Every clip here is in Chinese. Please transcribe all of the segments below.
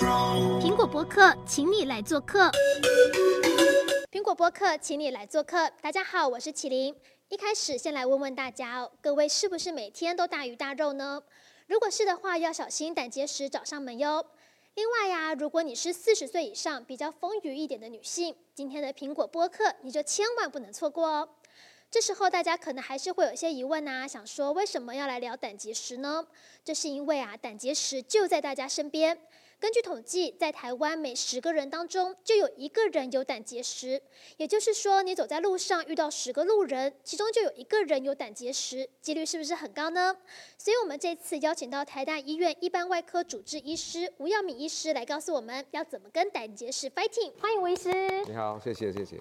苹果播客，请你来做客。苹果播客，请你来做客。大家好，我是启林。一开始先来问问大家哦，各位是不是每天都大鱼大肉呢？如果是的话，要小心胆结石找上门哟。另外呀，如果你是四十岁以上比较丰腴一点的女性，今天的苹果播客你就千万不能错过哦。这时候大家可能还是会有些疑问呐、想说为什么要来聊胆结石呢？这是因为啊，胆结石就在大家身边。根据统计，在台湾每十个人当中就有一个人有胆结石，也就是说，你走在路上遇到十个路人，其中就有一个人有胆结石，几率是不是很高呢？所以，我们这次邀请到台大医院一般外科主治医师吴耀敏医师来告诉我们要怎么跟胆结石 fighting。欢迎吴医师。你好，谢谢谢谢。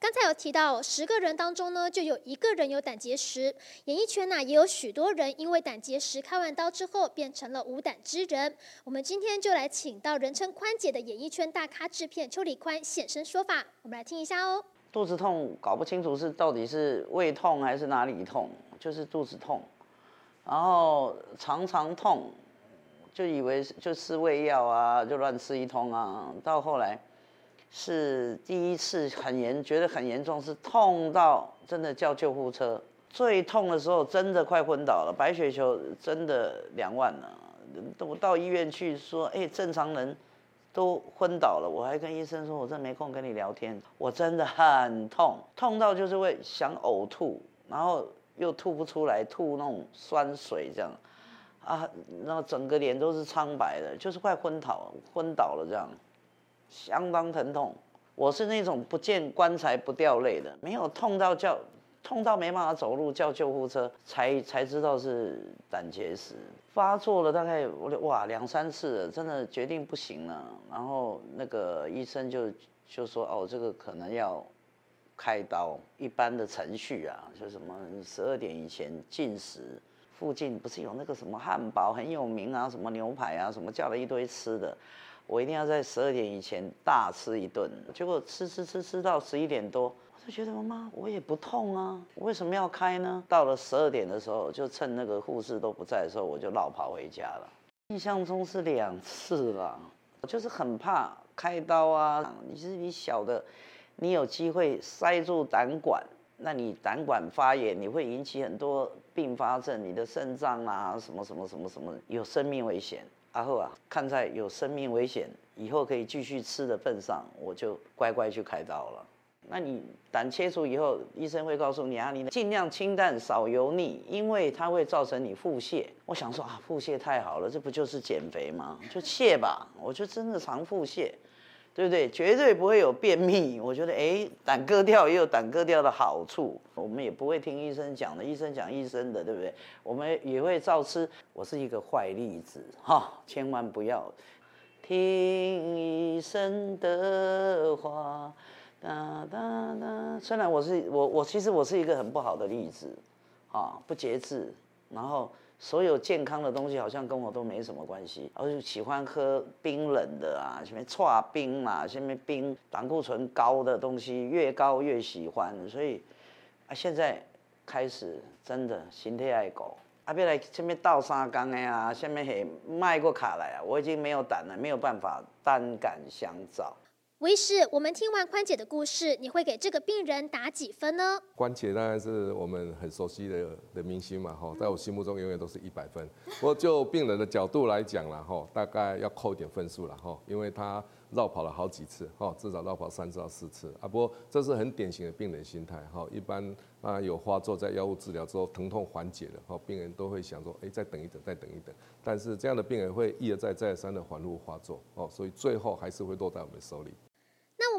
刚才有提到，十个人当中呢，就有一个人有胆结石。演艺圈呢，也有许多人因为胆结石开完刀之后变成了无胆之人。我们今天就来请到人称宽姐的演艺圈大咖制片邱黎宽现身说法，我们来听一下哦。肚子痛搞不清楚是到底是胃痛还是哪里痛，就是肚子痛，然后常常痛，就以为就吃胃药啊，就乱吃一通啊，到后来。是第一次很严，觉得很严重，是痛到真的叫救护车。最痛的时候真的快昏倒了，白血球真的两万了。我到医院去说，哎，正常人都昏倒了，我还跟医生说，我真没空跟你聊天，我真的很痛，痛到就是会想呕吐，然后又吐不出来，吐那种酸水这样，啊，然后整个脸都是苍白的，就是快昏倒，昏倒了这样。相当疼痛，我是那种不见棺材不掉泪的，没有痛到叫痛到没办法走路叫救护车，才才知道是胆结石发作了，大概我哇两三次了，真的决定不行了，然后那个医生就就说哦这个可能要开刀，一般的程序啊，就什么十二点以前进食，附近不是有那个什么汉堡很有名啊，什么牛排啊，什么叫了一堆吃的。我一定要在十二点以前大吃一顿，结果吃吃吃吃到十一点多，我就觉得妈妈我也不痛啊，我为什么要开呢？到了十二点的时候，就趁那个护士都不在的时候，我就绕跑回家了。印象中是两次了，就是很怕开刀啊。你是你小的，你有机会塞住胆管，那你胆管发炎，你会引起很多并发症，你的肾脏啊什么什么什么什么，有生命危险。阿后啊，看在有生命危险，以后可以继续吃的份上，我就乖乖去开刀了。那你胆切除以后，医生会告诉你啊，你尽量清淡少油腻，因为它会造成你腹泻。我想说啊，腹泻太好了，这不就是减肥吗？就泻吧，我就真的常腹泻。对不对？绝对不会有便秘。我觉得，哎，胆割掉也有胆割掉的好处。我们也不会听医生讲的，医生讲医生的，对不对？我们也会照吃。我是一个坏例子，哈，千万不要听医生的话。哒哒哒。虽然我是我我其实我是一个很不好的例子，啊，不节制，然后。所有健康的东西好像跟我都没什么关系，我就喜欢喝冰冷的啊，什么剉冰嘛，什么冰胆固醇高的东西越高越喜欢，所以啊，现在开始真的身体爱狗啊，别来什么倒三缸的呀，下面还卖过卡来啊，我已经没有胆了，没有办法单杆相照。吴医师，我们听完宽姐的故事，你会给这个病人打几分呢？宽姐当然是我们很熟悉的的明星嘛，哈，在我心目中永远都是一百分。不过就病人的角度来讲了，哈，大概要扣一点分数了，哈，因为他绕跑了好几次，哈，至少绕跑三次到四次啊。不过这是很典型的病人心态，哈，一般啊有发作，在药物治疗之后疼痛缓解了，哈，病人都会想说，哎，再等一等，再等一等。但是这样的病人会一而再再而三的反复发作，哦，所以最后还是会落在我们手里。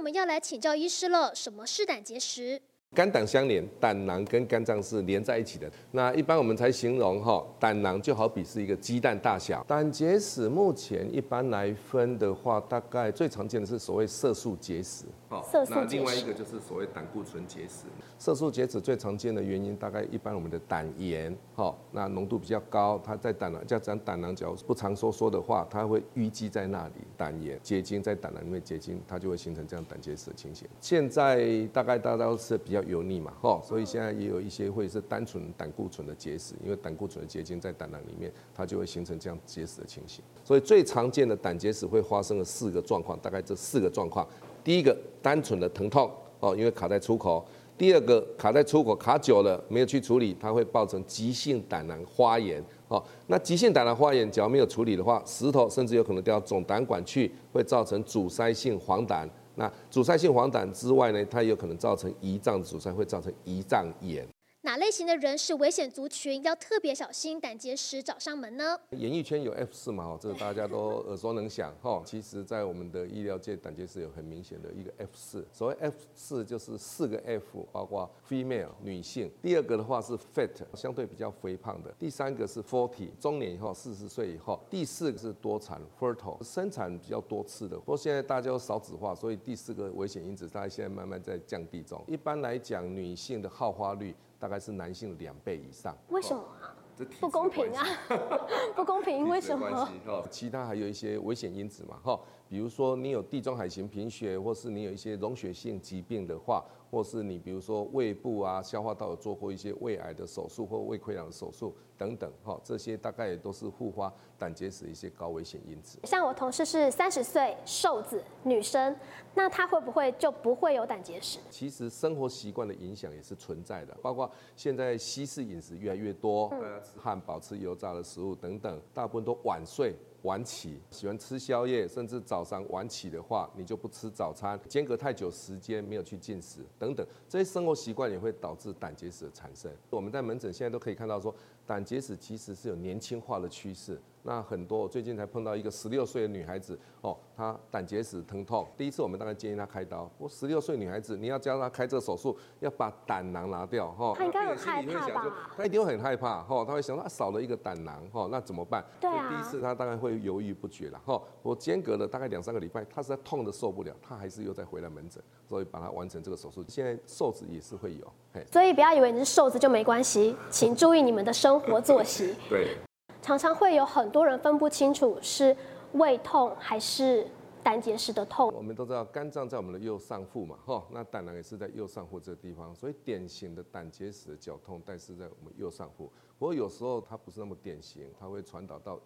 我们要来请教医师了，什么是胆结石？肝胆相连，胆囊跟肝脏是连在一起的。那一般我们才形容哈，胆囊就好比是一个鸡蛋大小。胆结石目前一般来分的话，大概最常见的是所谓色素结石。好，那另外一个就是所谓胆固醇结石。色素结石最常见的原因，大概一般我们的胆盐，哈，那浓度比较高，它在胆囊，叫讲胆囊，假如不常收缩的话，它会淤积在那里，胆盐结晶在胆囊里面结晶，它就会形成这样胆结石的情形。现在大概大家都是比较。较油腻嘛，哈，所以现在也有一些会是单纯胆固醇的结石，因为胆固醇的结晶在胆囊里面，它就会形成这样结石的情形。所以最常见的胆结石会发生的四个状况，大概这四个状况。第一个，单纯的疼痛，哦，因为卡在出口；第二个，卡在出口卡久了没有去处理，它会造成急性胆囊发炎。哦，那急性胆囊发炎，只要没有处理的话，石头甚至有可能掉到总胆管去，会造成阻塞性黄疸。那阻塞性黄疸之外呢，它也有可能造成胰脏阻塞，会造成胰脏炎。哪类型的人是危险族群，要特别小心胆结石找上门呢？演艺圈有 F 四嘛？这个大家都 耳熟能详。哈，其实，在我们的医疗界，胆结石有很明显的一个 F 四。所谓 F 四，就是四个 F，包括 female 女性。第二个的话是 fat，相对比较肥胖的。第三个是 forty，中年以后，四十岁以后。第四个是多产 fertile，生产比较多次的。不过现在大家都少子化，所以第四个危险因子，大概现在慢慢在降低中。一般来讲，女性的好发率。大概是男性两倍以上，为什么啊？不公平啊！不公平，为什么？其他还有一些危险因子嘛，哈，比如说你有地中海型贫血，或是你有一些溶血性疾病的话。或是你比如说胃部啊、消化道有做过一些胃癌的手术或胃溃疡的手术等等，哈，这些大概也都是复发胆结石一些高危险因子。像我同事是三十岁瘦子女生，那她会不会就不会有胆结石？其实生活习惯的影响也是存在的，包括现在西式饮食越来越多，吃汉堡、吃油炸的食物等等，大部分都晚睡。晚起，喜欢吃宵夜，甚至早上晚起的话，你就不吃早餐，间隔太久时间没有去进食等等，这些生活习惯也会导致胆结石的产生。我们在门诊现在都可以看到说，胆结石其实是有年轻化的趋势。那很多，我最近才碰到一个十六岁的女孩子，哦，她胆结石疼痛。第一次我们大概建议她开刀。我十六岁女孩子，你要教她开这个手术，要把胆囊拿掉，哈。她应该很害怕吧？她一定会很害怕，哈，她会想说，啊，少了一个胆囊，哈，那怎么办？对啊。第一次她大概会犹豫不决了，哈。我间隔了大概两三个礼拜，她实在痛的受不了，她还是又再回来门诊，所以把她完成这个手术。现在瘦子也是会有，嘿。所以不要以为你是瘦子就没关系，请注意你们的生活作息。对。常常会有很多人分不清楚是胃痛还是胆结石的痛。我们都知道肝脏在我们的右上腹嘛，哈，那胆囊也是在右上腹这个地方，所以典型的胆结石的绞痛，但是在我们右上腹。不过有时候它不是那么典型，它会传导到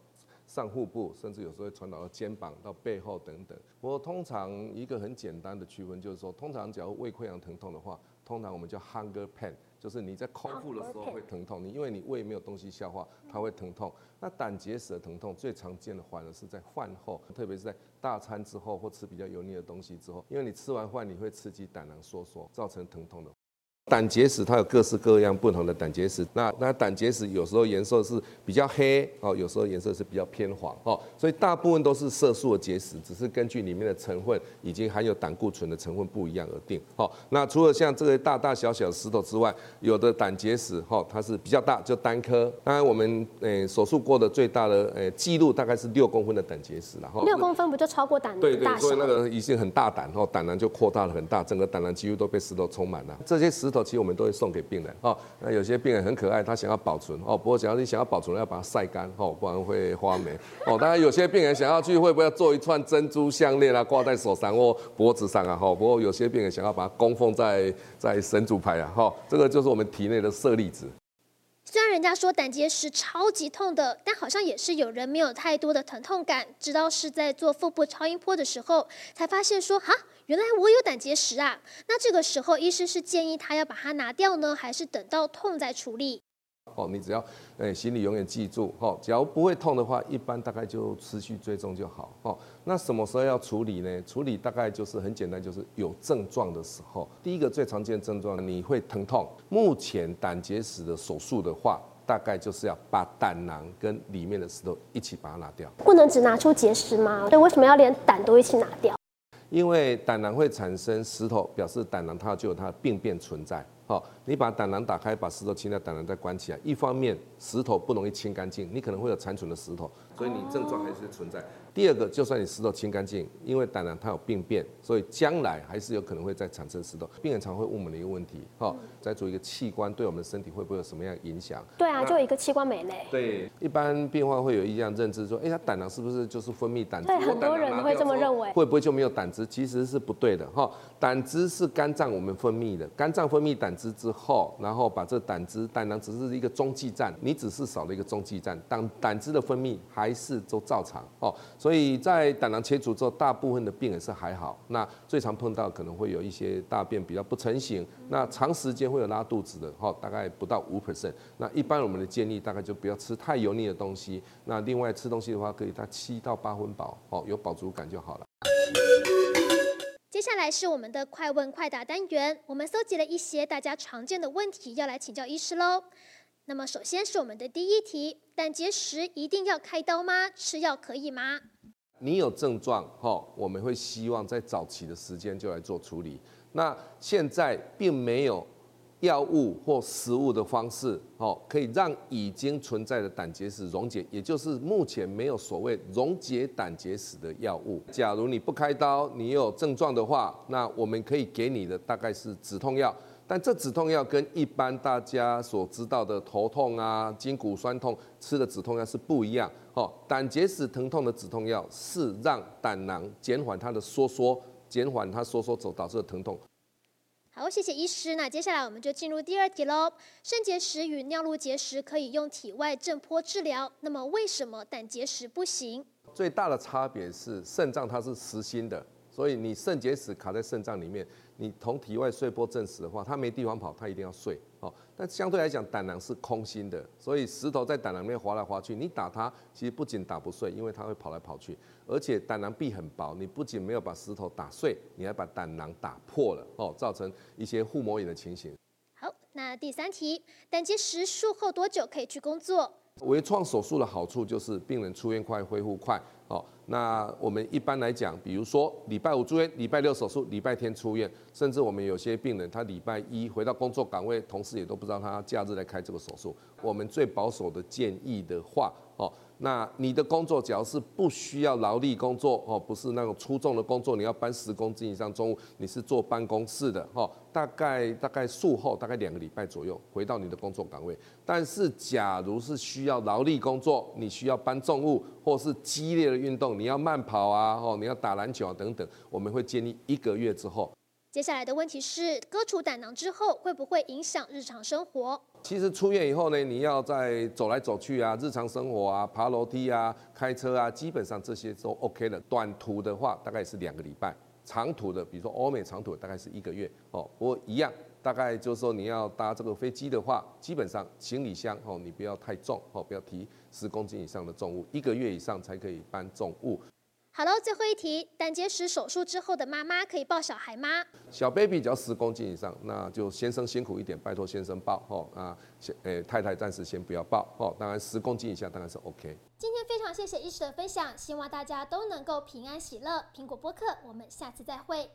上腹部，甚至有时候会传导到肩膀、到背后等等。不过通常一个很简单的区分就是说，通常假如胃溃疡疼痛的话，通常我们叫 hunger pain。就是你在空腹的时候会疼痛，你因为你胃没有东西消化，它会疼痛。那胆结石的疼痛最常见的反而是在饭后，特别是在大餐之后或吃比较油腻的东西之后，因为你吃完饭你会刺激胆囊收缩，造成疼痛的。胆结石它有各式各样不同的胆结石，那那胆结石有时候颜色是比较黑哦，有时候颜色是比较偏黄哦，所以大部分都是色素的结石，只是根据里面的成分以及含有胆固醇的成分不一样而定。哦，那除了像这个大大小小的石头之外，有的胆结石哈它是比较大，就单颗。当然我们诶手术过的最大的诶记录大概是六公分的胆结石，然后六公分不就超过胆？对对，所以那个已经很大胆，哦，胆囊就扩大了很大，整个胆囊几乎都被石头充满了。这些石头。其实我们都会送给病人哦。那有些病人很可爱，他想要保存哦。不过，只要你想要保存，要把它晒干哦，不然会花霉哦。当然，有些病人想要去，会不会做一串珍珠项链啊，挂在手上或脖子上啊？哈。不过，有些病人想要把它供奉在在神主牌啊。哈，这个就是我们体内的色粒子。人家说胆结石超级痛的，但好像也是有人没有太多的疼痛感，直到是在做腹部超音波的时候，才发现说哈。原来我有胆结石啊！那这个时候，医师是建议他要把它拿掉呢，还是等到痛再处理？哦，你只要诶心里永远记住，哦，只要不会痛的话，一般大概就持续追踪就好。哦，那什么时候要处理呢？处理大概就是很简单，就是有症状的时候。第一个最常见的症状，你会疼痛。目前胆结石的手术的话，大概就是要把胆囊跟里面的石头一起把它拿掉。不能只拿出结石吗？对，为什么要连胆都一起拿掉？因为胆囊会产生石头，表示胆囊它就有它的病变存在。好，你把胆囊打开，把石头清掉，胆囊再关起来。一方面石头不容易清干净，你可能会有残存的石头。所以你症状还是存在。第二个，就算你石头清干净，因为胆囊它有病变，所以将来还是有可能会再产生石头。病人常会问我们的一个问题，哈，在做一个器官对我们的身体会不会有什么样影响？对啊，就一个器官没了。对，一般病患会有一样认知说，哎，他胆囊是不是就是分泌胆汁？对，很多人会这么认为。会不会就没有胆汁？其实是不对的，哈。胆汁是肝脏我们分泌的，肝脏分泌胆汁之后，后然后把这胆汁，胆囊只是一个中继站，你只是少了一个中继站，胆胆汁的分泌还是都照常，哦，所以在。胆囊切除之后，大部分的病人是还好。那最常碰到可能会有一些大便比较不成形，那长时间会有拉肚子的，哈，大概不到五 percent。那一般我们的建议大概就不要吃太油腻的东西。那另外吃东西的话，可以在七到八分饱，哦，有饱足感就好了。接下来是我们的快问快答单元，我们搜集了一些大家常见的问题，要来请教医师喽。那么首先是我们的第一题：胆结石一定要开刀吗？吃药可以吗？你有症状，哈，我们会希望在早期的时间就来做处理。那现在并没有药物或食物的方式，哦，可以让已经存在的胆结石溶解，也就是目前没有所谓溶解胆结石的药物。假如你不开刀，你有症状的话，那我们可以给你的大概是止痛药。但这止痛药跟一般大家所知道的头痛啊、筋骨酸痛吃的止痛药是不一样。哦，胆结石疼痛的止痛药是让胆囊减缓它的收缩，减缓它收缩走导致的疼痛。好，谢谢医师。那接下来我们就进入第二题喽。肾结石与尿路结石可以用体外震波治疗，那么为什么胆结石不行？最大的差别是肾脏它是实心的。所以你肾结石卡在肾脏里面，你同体外碎波证实的话，它没地方跑，它一定要碎。哦，但相对来讲，胆囊是空心的，所以石头在胆囊里面滑来滑去，你打它，其实不仅打不碎，因为它会跑来跑去，而且胆囊壁很薄，你不仅没有把石头打碎，你还把胆囊打破了，哦，造成一些腹膜炎的情形。好，那第三题，胆结石术后多久可以去工作？微创手术的好处就是病人出院快，恢复快。哦，那我们一般来讲，比如说礼拜五住院，礼拜六手术，礼拜天出院，甚至我们有些病人他礼拜一回到工作岗位，同事也都不知道他假日来开这个手术。我们最保守的建议的话，哦。那你的工作只要是不需要劳力工作哦，不是那种粗重的工作，你要搬十公斤以上重物，你是坐办公室的哈，大概大概术后大概两个礼拜左右回到你的工作岗位。但是假如是需要劳力工作，你需要搬重物或是激烈的运动，你要慢跑啊，哦，你要打篮球啊等等，我们会建议一个月之后。接下来的问题是，割除胆囊之后会不会影响日常生活？其实出院以后呢，你要在走来走去啊，日常生活啊，爬楼梯啊，开车啊，基本上这些都 OK 了。短途的话，大概是两个礼拜；长途的，比如说欧美长途，大概是一个月。哦，不过一样，大概就是说你要搭这个飞机的话，基本上行李箱哦，你不要太重哦，不要提十公斤以上的重物，一个月以上才可以搬重物。好了，最后一题，胆结石手术之后的妈妈可以抱小孩吗？小 baby 只要十公斤以上，那就先生辛苦一点，拜托先生抱哦。啊，先诶，太太暂时先不要抱哦。当然十公斤以下当然是 OK。今天非常谢谢医师的分享，希望大家都能够平安喜乐。苹果播客，我们下次再会。